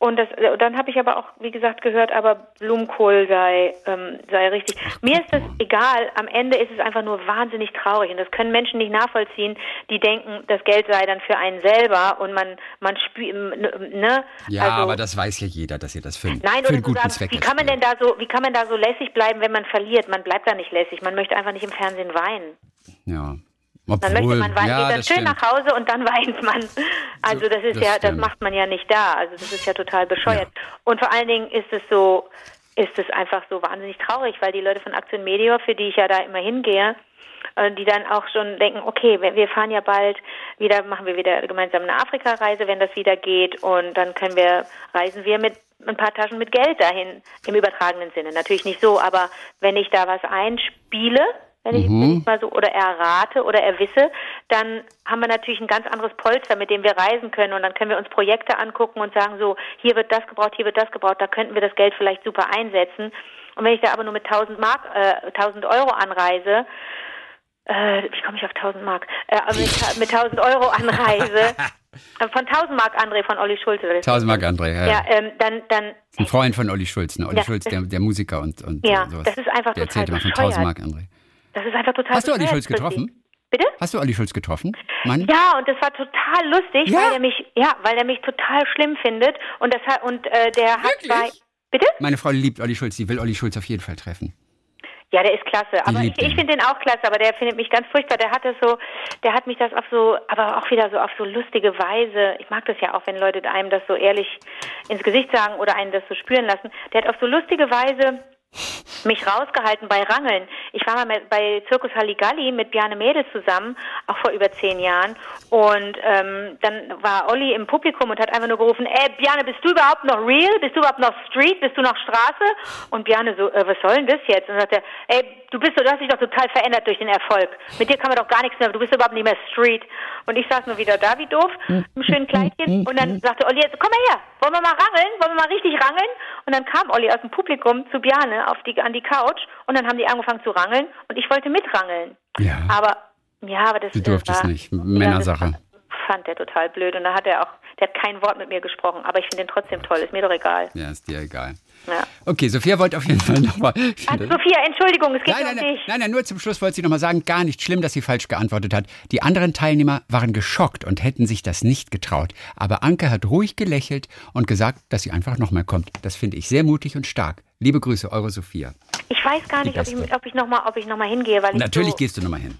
Und das, äh, dann habe ich aber auch, wie gesagt, gehört, aber Blumenkohl sei, ähm, sei richtig. Mir ist das egal. Am Ende ist es einfach nur wahnsinnig traurig. Und das können Menschen nicht nachvollziehen, die denken, das Geld sei dann für einen selber und man, man spielt, ne? Ja, also, aber das weiß ja jeder, dass ihr das für, Nein, für einen guten sagen, Zweck wie kann man denn da so, wie kann man da so lässig bleiben, wenn man verliert? Man bleibt da nicht lässig. Man möchte einfach nicht im Fernsehen weinen. Ja. Dann möchte Obwohl, man weinen, ja, geht dann das schön stimmt. nach Hause und dann weint man. Also das ist das ja, das stimmt. macht man ja nicht da. Also das ist ja total bescheuert. Und vor allen Dingen ist es so, ist es einfach so wahnsinnig traurig, weil die Leute von Aktion Media, für die ich ja da immer hingehe, äh, die dann auch schon denken, okay, wir fahren ja bald wieder, machen wir wieder gemeinsam eine Afrika-Reise, wenn das wieder geht und dann können wir, reisen wir mit ein paar Taschen mit Geld dahin, im übertragenen Sinne. Natürlich nicht so, aber wenn ich da was einspiele, wenn ich, Mhm. wenn ich mal so oder errate oder erwisse, dann haben wir natürlich ein ganz anderes Polster, mit dem wir reisen können und dann können wir uns Projekte angucken und sagen so, hier wird das gebraucht, hier wird das gebraucht, da könnten wir das Geld vielleicht super einsetzen. Und wenn ich da aber nur mit 1000 Mark, äh, 1000 Euro anreise, äh, wie komme ich auf 1000 Mark? Äh, mit, mit 1000 Euro anreise, äh, von 1000 Mark André von Olli Schulze. oder? Tausendmal André, ja. Ja, ähm, dann, dann, Ein Freund von Olli Schulz, ne? Olli Ja, Schulz, der, der Musiker und, und Ja, äh, sowas. das ist einfach Der total erzählte mal von bescheuert. 1000 Mark, André. Das ist einfach total Hast du Olli Schulz getroffen? Bitte? Hast du Olli Schulz getroffen? Mann? Ja, und das war total lustig, Ja? weil er mich, ja, weil er mich total schlimm findet und das hat und äh, der hat Wirklich? bei Bitte? Meine Frau liebt Olli Schulz, die will Olli Schulz auf jeden Fall treffen. Ja, der ist klasse. Aber ich, ich finde den auch klasse, aber der findet mich ganz furchtbar. Der hat das so, der hat mich das auf so, aber auch wieder so auf so lustige Weise. Ich mag das ja auch, wenn Leute einem das so ehrlich ins Gesicht sagen oder einen das so spüren lassen. Der hat auf so lustige Weise mich rausgehalten bei Rangeln. Ich war mal mit- bei Zirkus Halligalli mit Bjarne Mädels zusammen, auch vor über zehn Jahren. Und ähm, dann war Olli im Publikum und hat einfach nur gerufen, ey Bjarne, bist du überhaupt noch real? Bist du überhaupt noch Street? Bist du noch Straße? Und Bjarne so, äh, was soll denn das jetzt? Und dann sagt er, ey, du bist so, du hast dich doch total verändert durch den Erfolg. Mit dir kann man doch gar nichts mehr, du bist überhaupt nicht mehr Street. Und ich saß nur wieder da wie doof, im schönen Kleidchen. Und dann sagte Olli, jetzt komm mal her, wollen wir mal rangeln? Wollen wir mal richtig rangeln? Und dann kam Olli aus dem Publikum zu Bjarne auf die, an die Couch und dann haben die angefangen zu rangeln und ich wollte mitrangeln. Ja. Aber, ja, aber das Du durftest war, nicht. Männersache. Ja, fand er total blöd und da hat er auch, der hat kein Wort mit mir gesprochen, aber ich finde ihn trotzdem toll, ist mir doch egal. Ja, ist dir egal. Ja. Okay, Sophia wollte auf jeden Fall nochmal. Also Sophia, Entschuldigung, es geht Nein, um nein, dich. nein, nein, nur zum Schluss wollte sie nochmal sagen, gar nicht schlimm, dass sie falsch geantwortet hat. Die anderen Teilnehmer waren geschockt und hätten sich das nicht getraut. Aber Anke hat ruhig gelächelt und gesagt, dass sie einfach nochmal kommt. Das finde ich sehr mutig und stark. Liebe Grüße, eure Sophia. Ich weiß gar nicht, ob ich, ob ich nochmal noch hingehe, weil ich Natürlich so, gehst du nochmal hin.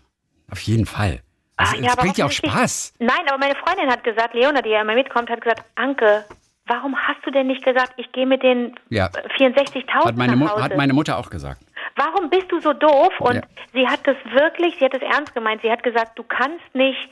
Auf jeden Fall. Also, es aber bringt ja auch Spaß. Nein, aber meine Freundin hat gesagt, Leona, die ja immer mitkommt, hat gesagt, Anke, warum hast du denn nicht gesagt, ich gehe mit den Ja. äh, 64.000 Hat meine, nach Mu Hause? hat meine Mutter auch gesagt. warum bist du so doof? Und Ja. sie hat das wirklich, sie hat das ernst gemeint. Sie hat gesagt, du kannst nicht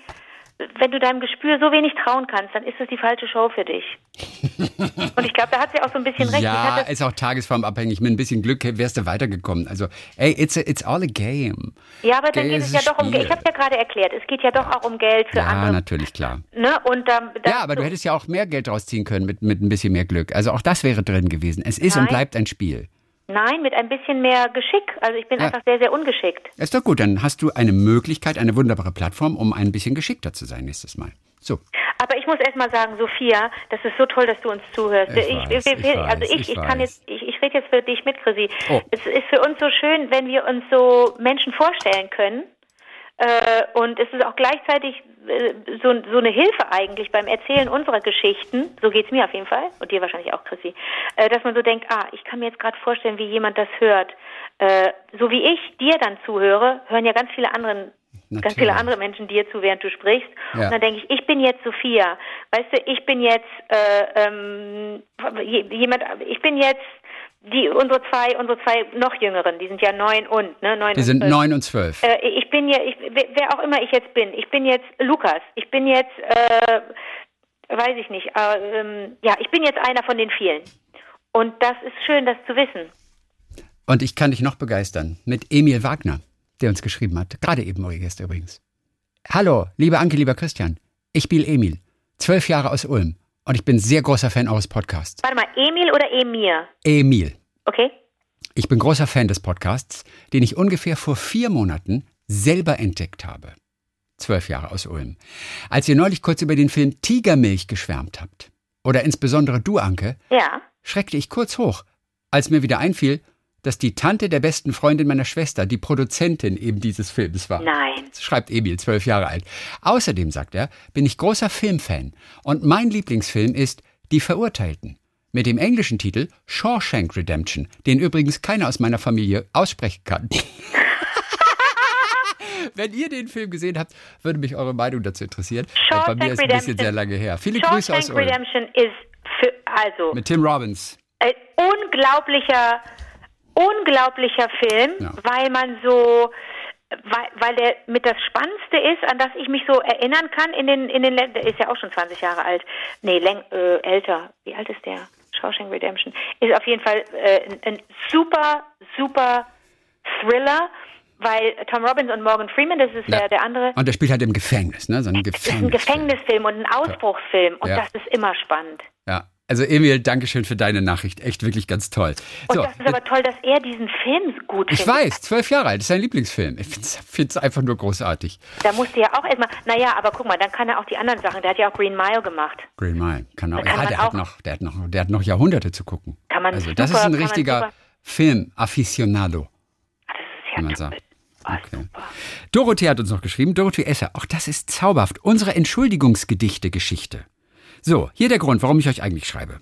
wenn du deinem Gespür so wenig trauen kannst, dann ist das die falsche Show für dich. Und ich glaube, da hat sie auch so ein bisschen recht. Ja, ist auch tagesformabhängig. Mit ein bisschen Glück wärst du weitergekommen. Also, ey, it's, a, it's all a game. Ja, aber dann geht es ja doch um Geld. Ich habe ja gerade erklärt, es geht ja doch auch um Geld für ja, andere. Ja, natürlich, klar. Ne? Und, ähm, ja, aber du hättest ja auch mehr Geld draus ziehen können mit, mit ein bisschen mehr Glück. Also auch das wäre drin gewesen. Es ist Nein. und bleibt ein Spiel. Nein, mit ein bisschen mehr Geschick. Also ich bin ja. einfach sehr, sehr ungeschickt. Ist doch gut, dann hast du eine Möglichkeit, eine wunderbare Plattform, um ein bisschen geschickter zu sein nächstes Mal. So. Aber ich muss erst mal sagen, Sophia, das ist so toll, dass du uns zuhörst. Ich, ich, weiß, ich, ich also ich, ich, kann jetzt, ich, ich rede jetzt für dich mit, Chrissy. Oh. Es ist für uns so schön, wenn wir uns so Menschen vorstellen können. Äh, und es ist auch gleichzeitig äh, so, so eine Hilfe eigentlich beim Erzählen unserer Geschichten, so geht's mir auf jeden Fall, und dir wahrscheinlich auch, Chrissy, äh, dass man so denkt, ah, ich kann mir jetzt gerade vorstellen, wie jemand das hört. So wie ich dir dann zuhöre, hören ja ganz viele anderen Natürlich. ganz viele andere Menschen dir zu, während du sprichst. Ja. Und dann denke ich, ich bin jetzt Sophia. Weißt du, ich bin jetzt äh, ähm, jemand, ich bin jetzt die unsere zwei, unsere zwei noch jüngeren, die sind ja neun und, ne? Neun die sind zwölf. neun und zwölf. Äh, ich bin ja, ich, wer auch immer ich jetzt bin, ich bin jetzt Lukas, ich bin jetzt, äh, weiß ich nicht, äh, ähm, ja, ich bin jetzt einer von den vielen. Und das ist schön, das zu wissen. Und ich kann dich noch begeistern mit Emil Wagner, der uns geschrieben hat, gerade eben eure Gäste übrigens. Hallo, liebe Anke, lieber Christian, ich bin Emil, zwölf Jahre aus Ulm. Und ich bin sehr großer Fan eures Podcasts. Warte mal, Emil oder Emir? Emil. Okay. Ich bin großer Fan des Podcasts, den ich ungefähr vor vier Monaten selber entdeckt habe. Zwölf Jahre aus Ulm. Als ihr neulich kurz über den Film Tigermilch geschwärmt habt, oder insbesondere du, Anke, ja. schreckte ich kurz hoch, als mir wieder einfiel, dass die Tante der besten Freundin meiner Schwester die Produzentin eben dieses Films war. Nein. Das schreibt Emil, zwölf Jahre alt. Außerdem, sagt er, bin ich großer Filmfan und mein Lieblingsfilm ist Die Verurteilten. Mit dem englischen Titel Shawshank Redemption, den übrigens keiner aus meiner Familie aussprechen kann. Wenn ihr den Film gesehen habt, würde mich eure Meinung dazu interessieren. Bei mir ist ein bisschen sehr lange her. Viele Shawshank Grüße aus Ulm. Redemption ist für, also. Mit Tim Robbins. Ein unglaublicher unglaublicher Film, ja. weil man so weil, weil der mit das Spannendste ist, an das ich mich so erinnern kann in den in den der ist ja auch schon 20 Jahre alt. Nee, läng, äh, älter. Wie alt ist der? Shawshank Redemption ist auf jeden Fall äh, ein, super super Thriller weil Tom Robbins und Morgan Freeman, das ist ja. der, der andere. Und der spielt halt im Gefängnis, ne? So ein Gefängnisfilm. Das ist ein Gefängnisfilm und ein Ausbruchsfilm. Und ja. das ist immer spannend. Ja. Also Emil, Dankeschön für deine Nachricht. Echt wirklich ganz toll. Und so, das ist aber toll, dass er diesen Film gut findet. Ich weiß, zwölf Jahre alt, ist sein Lieblingsfilm. Ich finde es einfach nur großartig. Da musste ja auch erstmal, naja, aber guck mal, dann kann er auch die anderen Sachen. Der hat ja auch Green Mile gemacht. Green Mile, kann auch. Kann ja, der, auch, hat noch, der, hat noch, der hat noch Jahrhunderte zu gucken. Kann man Also super, das ist ein richtiger Film-Afficionado. Ah, das ist ja man sagt. Oh, okay. Dorothee hat uns noch geschrieben, Dorothee Esser, auch das ist zauberhaft. Unsere Entschuldigungsgedichte-Geschichte. So, hier der Grund, warum ich euch eigentlich schreibe.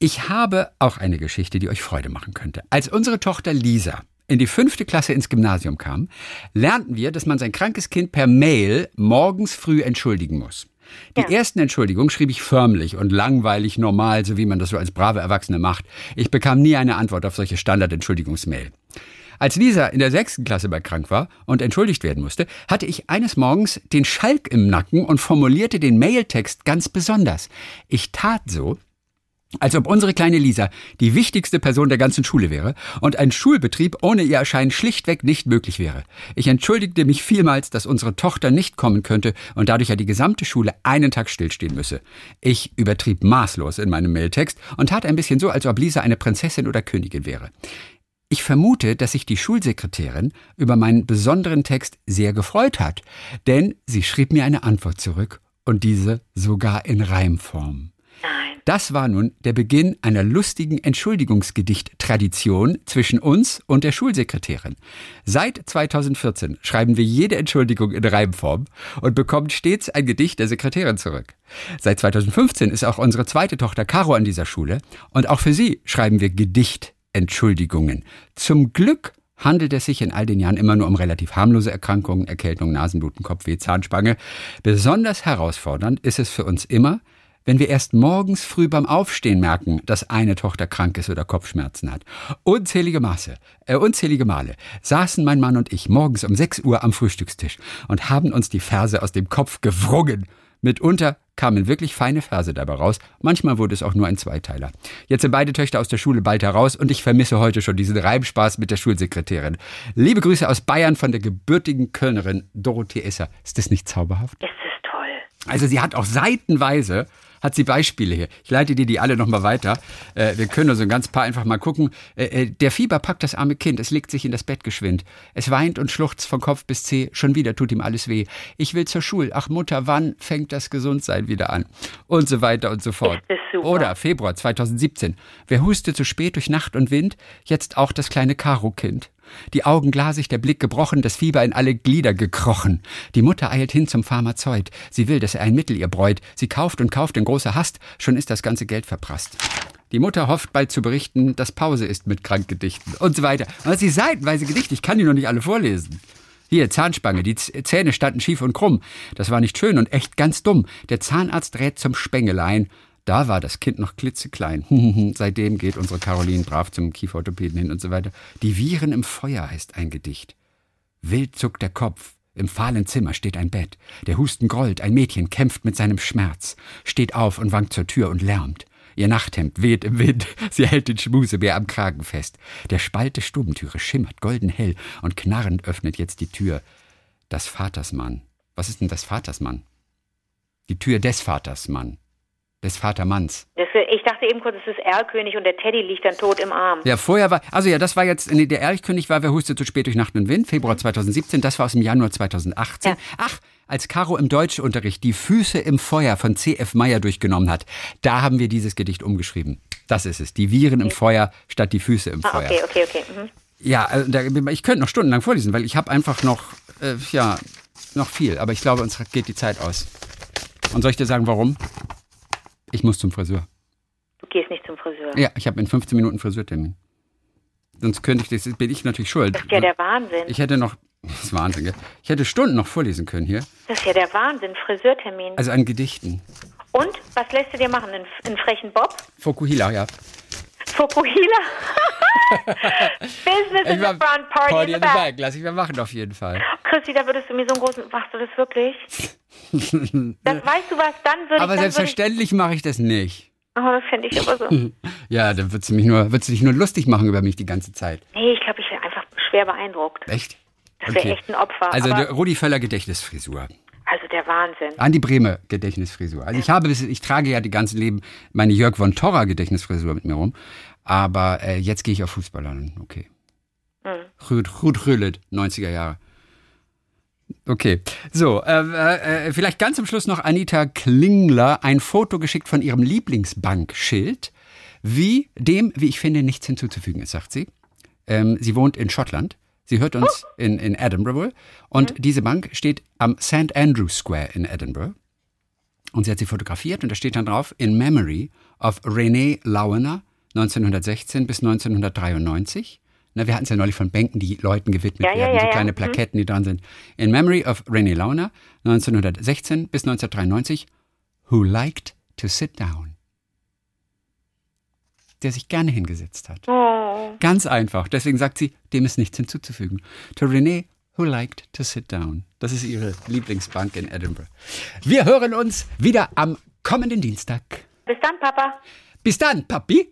Ich habe auch eine Geschichte, die euch Freude machen könnte. Als unsere Tochter Lisa in die fünfte Klasse ins Gymnasium kam, lernten wir, dass man sein krankes Kind per Mail morgens früh entschuldigen muss. Die ja. ersten Entschuldigungen schrieb ich förmlich und langweilig normal, so wie man das so als brave Erwachsene macht. Ich bekam nie eine Antwort auf solche Standard-Entschuldigungsmail. Als Lisa in der sechsten Klasse bei krank war und entschuldigt werden musste, hatte ich eines Morgens den Schalk im Nacken und formulierte den Mailtext ganz besonders. Ich tat so, als ob unsere kleine Lisa die wichtigste Person der ganzen Schule wäre und ein Schulbetrieb ohne ihr Erscheinen schlichtweg nicht möglich wäre. Ich entschuldigte mich vielmals, dass unsere Tochter nicht kommen könnte und dadurch ja die gesamte Schule einen Tag stillstehen müsse. Ich übertrieb maßlos in meinem Mailtext und tat ein bisschen so, als ob Lisa eine Prinzessin oder Königin wäre. Ich vermute, dass sich die Schulsekretärin über meinen besonderen Text sehr gefreut hat, denn sie schrieb mir eine Antwort zurück und diese sogar in Reimform. Das war nun der Beginn einer lustigen Entschuldigungsgedicht-Tradition zwischen uns und der Schulsekretärin. Seit 2014 schreiben wir jede Entschuldigung in Reimform und bekommen stets ein Gedicht der Sekretärin zurück. Seit 2015 ist auch unsere zweite Tochter Caro an dieser Schule und auch für sie schreiben wir Gedicht-Entschuldigungen. Zum Glück handelt es sich in all den Jahren immer nur um relativ harmlose Erkrankungen, Erkältung, Nasenbluten, Kopfweh, Zahnspange. Besonders herausfordernd ist es für uns immer, wenn wir erst morgens früh beim Aufstehen merken, dass eine Tochter krank ist oder Kopfschmerzen hat. Unzählige Maße, äh, unzählige Male saßen mein Mann und ich morgens um 6 Uhr am Frühstückstisch und haben uns die Verse aus dem Kopf gewrungen. Mitunter kamen wirklich feine Verse dabei raus, manchmal wurde es auch nur ein Zweiteiler. Jetzt sind beide Töchter aus der Schule bald heraus und ich vermisse heute schon diesen Reimspaß mit der Schulsekretärin. Liebe Grüße aus Bayern von der gebürtigen Kölnerin Dorothee Esser. Ist das nicht zauberhaft? Ist es toll. Also sie hat auch seitenweise hat sie Beispiele hier. Ich leite dir die alle nochmal weiter. Äh, wir können so ein ganz paar einfach mal gucken. Äh, äh, der Fieber packt das arme Kind. Es legt sich in das Bett geschwind. Es weint und schluchzt von Kopf bis Zeh. Schon wieder tut ihm alles weh. Ich will zur Schule. Ach Mutter, wann fängt das Gesundsein wieder an? Und so weiter und so fort. Oder Februar 2017. Wer hustet zu spät durch Nacht und Wind? Jetzt auch das kleine Karo-Kind. Die Augen glasig, der Blick gebrochen, das Fieber in alle Glieder gekrochen. Die Mutter eilt hin zum Pharmazeut. Sie will, dass er ein Mittel ihr bräut. Sie kauft und kauft in großer Hast, schon ist das ganze Geld verprasst. Die Mutter hofft bald zu berichten, dass Pause ist mit Krankgedichten und so weiter. Und sie seitenweise Gedichte, ich kann die noch nicht alle vorlesen. Hier, Zahnspange, die Zähne standen schief und krumm. Das war nicht schön und echt ganz dumm. Der Zahnarzt rät zum Spengelein. Da war das Kind noch klitzeklein. Seitdem geht unsere Caroline brav zum Kieferorthopäden hin und so weiter. Die Viren im Feuer heißt ein Gedicht. Wild zuckt der Kopf. Im fahlen Zimmer steht ein Bett. Der Husten grollt. Ein Mädchen kämpft mit seinem Schmerz. Steht auf und wankt zur Tür und lärmt. Ihr Nachthemd weht im Wind. Sie hält den Schmusebär am Kragen fest. Der Spalt der Stubentüre schimmert golden hell und knarrend öffnet jetzt die Tür. Das Vatersmann. Was ist denn das Vatersmann? Die Tür des Vatersmann. Des Vatermanns. Das, ich dachte eben kurz, es ist Erlkönig und der Teddy liegt dann tot im Arm. Ja, vorher war, also ja, das war jetzt, nee, der Erlkönig war, wer hustet zu spät durch Nacht und Wind, Februar 2017, das war aus dem Januar 2018. Ja. Ach, als Caro im Deutschunterricht die Füße im Feuer von C.F. Meyer durchgenommen hat, da haben wir dieses Gedicht umgeschrieben. Das ist es, die Viren im Feuer statt die Füße im Ah, Feuer. okay, okay, okay. Mhm. Ja, also da, ich könnte noch stundenlang vorlesen, weil ich habe einfach noch, äh, ja, noch viel, aber ich glaube, uns geht die Zeit aus. Und soll ich dir sagen, warum? Ich muss zum Friseur. Du gehst nicht zum Friseur. Ja, ich habe in 15 Minuten Friseurtermin. Sonst könnte ich, das bin ich natürlich schuld. Das ist ja der Wahnsinn. Ich hätte noch, das ist Wahnsinn, gell? Ich hätte Stunden noch vorlesen können hier. Das ist ja der Wahnsinn. Friseurtermin. Also an Gedichten. Und was lässt du dir machen? Einen, einen frechen Bob? Fokuhila, ja. Fokuhila? Business in the front, party, in the back. Lass ich mir machen auf jeden Fall. Christi, da würdest du mir so einen großen. Machst du das wirklich? Das weißt du was, dann würde ich. Aber selbstverständlich mache ich das nicht. Ich, oh, das finde ich aber so. Ja, dann wird sie mich nur, wird sie sich nur lustig machen über mich die ganze Zeit. Nee, ich glaube, ich wäre einfach schwer beeindruckt. Echt? Das wäre echt ein Opfer. Also Rudi Völler Gedächtnisfrisur. Der Wahnsinn. Andi Brehme Gedächtnisfrisur. Also ich habe, ich trage ja die ganze Leben meine Jörg von Torra Gedächtnisfrisur mit mir rum. Aber äh, jetzt gehe ich auf Fußballer. an. Okay. Ruud, Ruud Rüllet, 90er Jahre. Okay, so, äh, äh, vielleicht ganz zum Schluss noch Anita Klingler ein Foto geschickt von ihrem Lieblingsbankschild, wie dem, wie ich finde, nichts hinzuzufügen ist, sagt sie. Ähm, sie wohnt in Schottland. Sie hört uns in, in Edinburgh wohl. Und diese Bank steht am St. Andrew Square in Edinburgh. Und sie hat sie fotografiert und da steht dann drauf, in memory of René Lauener, 1916 bis 1993. Na, wir hatten es ja neulich von Bänken, die Leuten gewidmet Ja, ja, werden, ja, so ja. kleine Mhm. Plaketten, die dran sind. In memory of René Launer, 1916 bis 1993, who liked to sit down. Der sich gerne hingesetzt hat. Oh. Ganz einfach. Deswegen sagt sie, dem ist nichts hinzuzufügen. To Renee, who liked to sit down. Das ist ihre Lieblingsbank in Edinburgh. Wir hören uns wieder am kommenden Dienstag. Bis dann, Papa. Bis dann, Papi.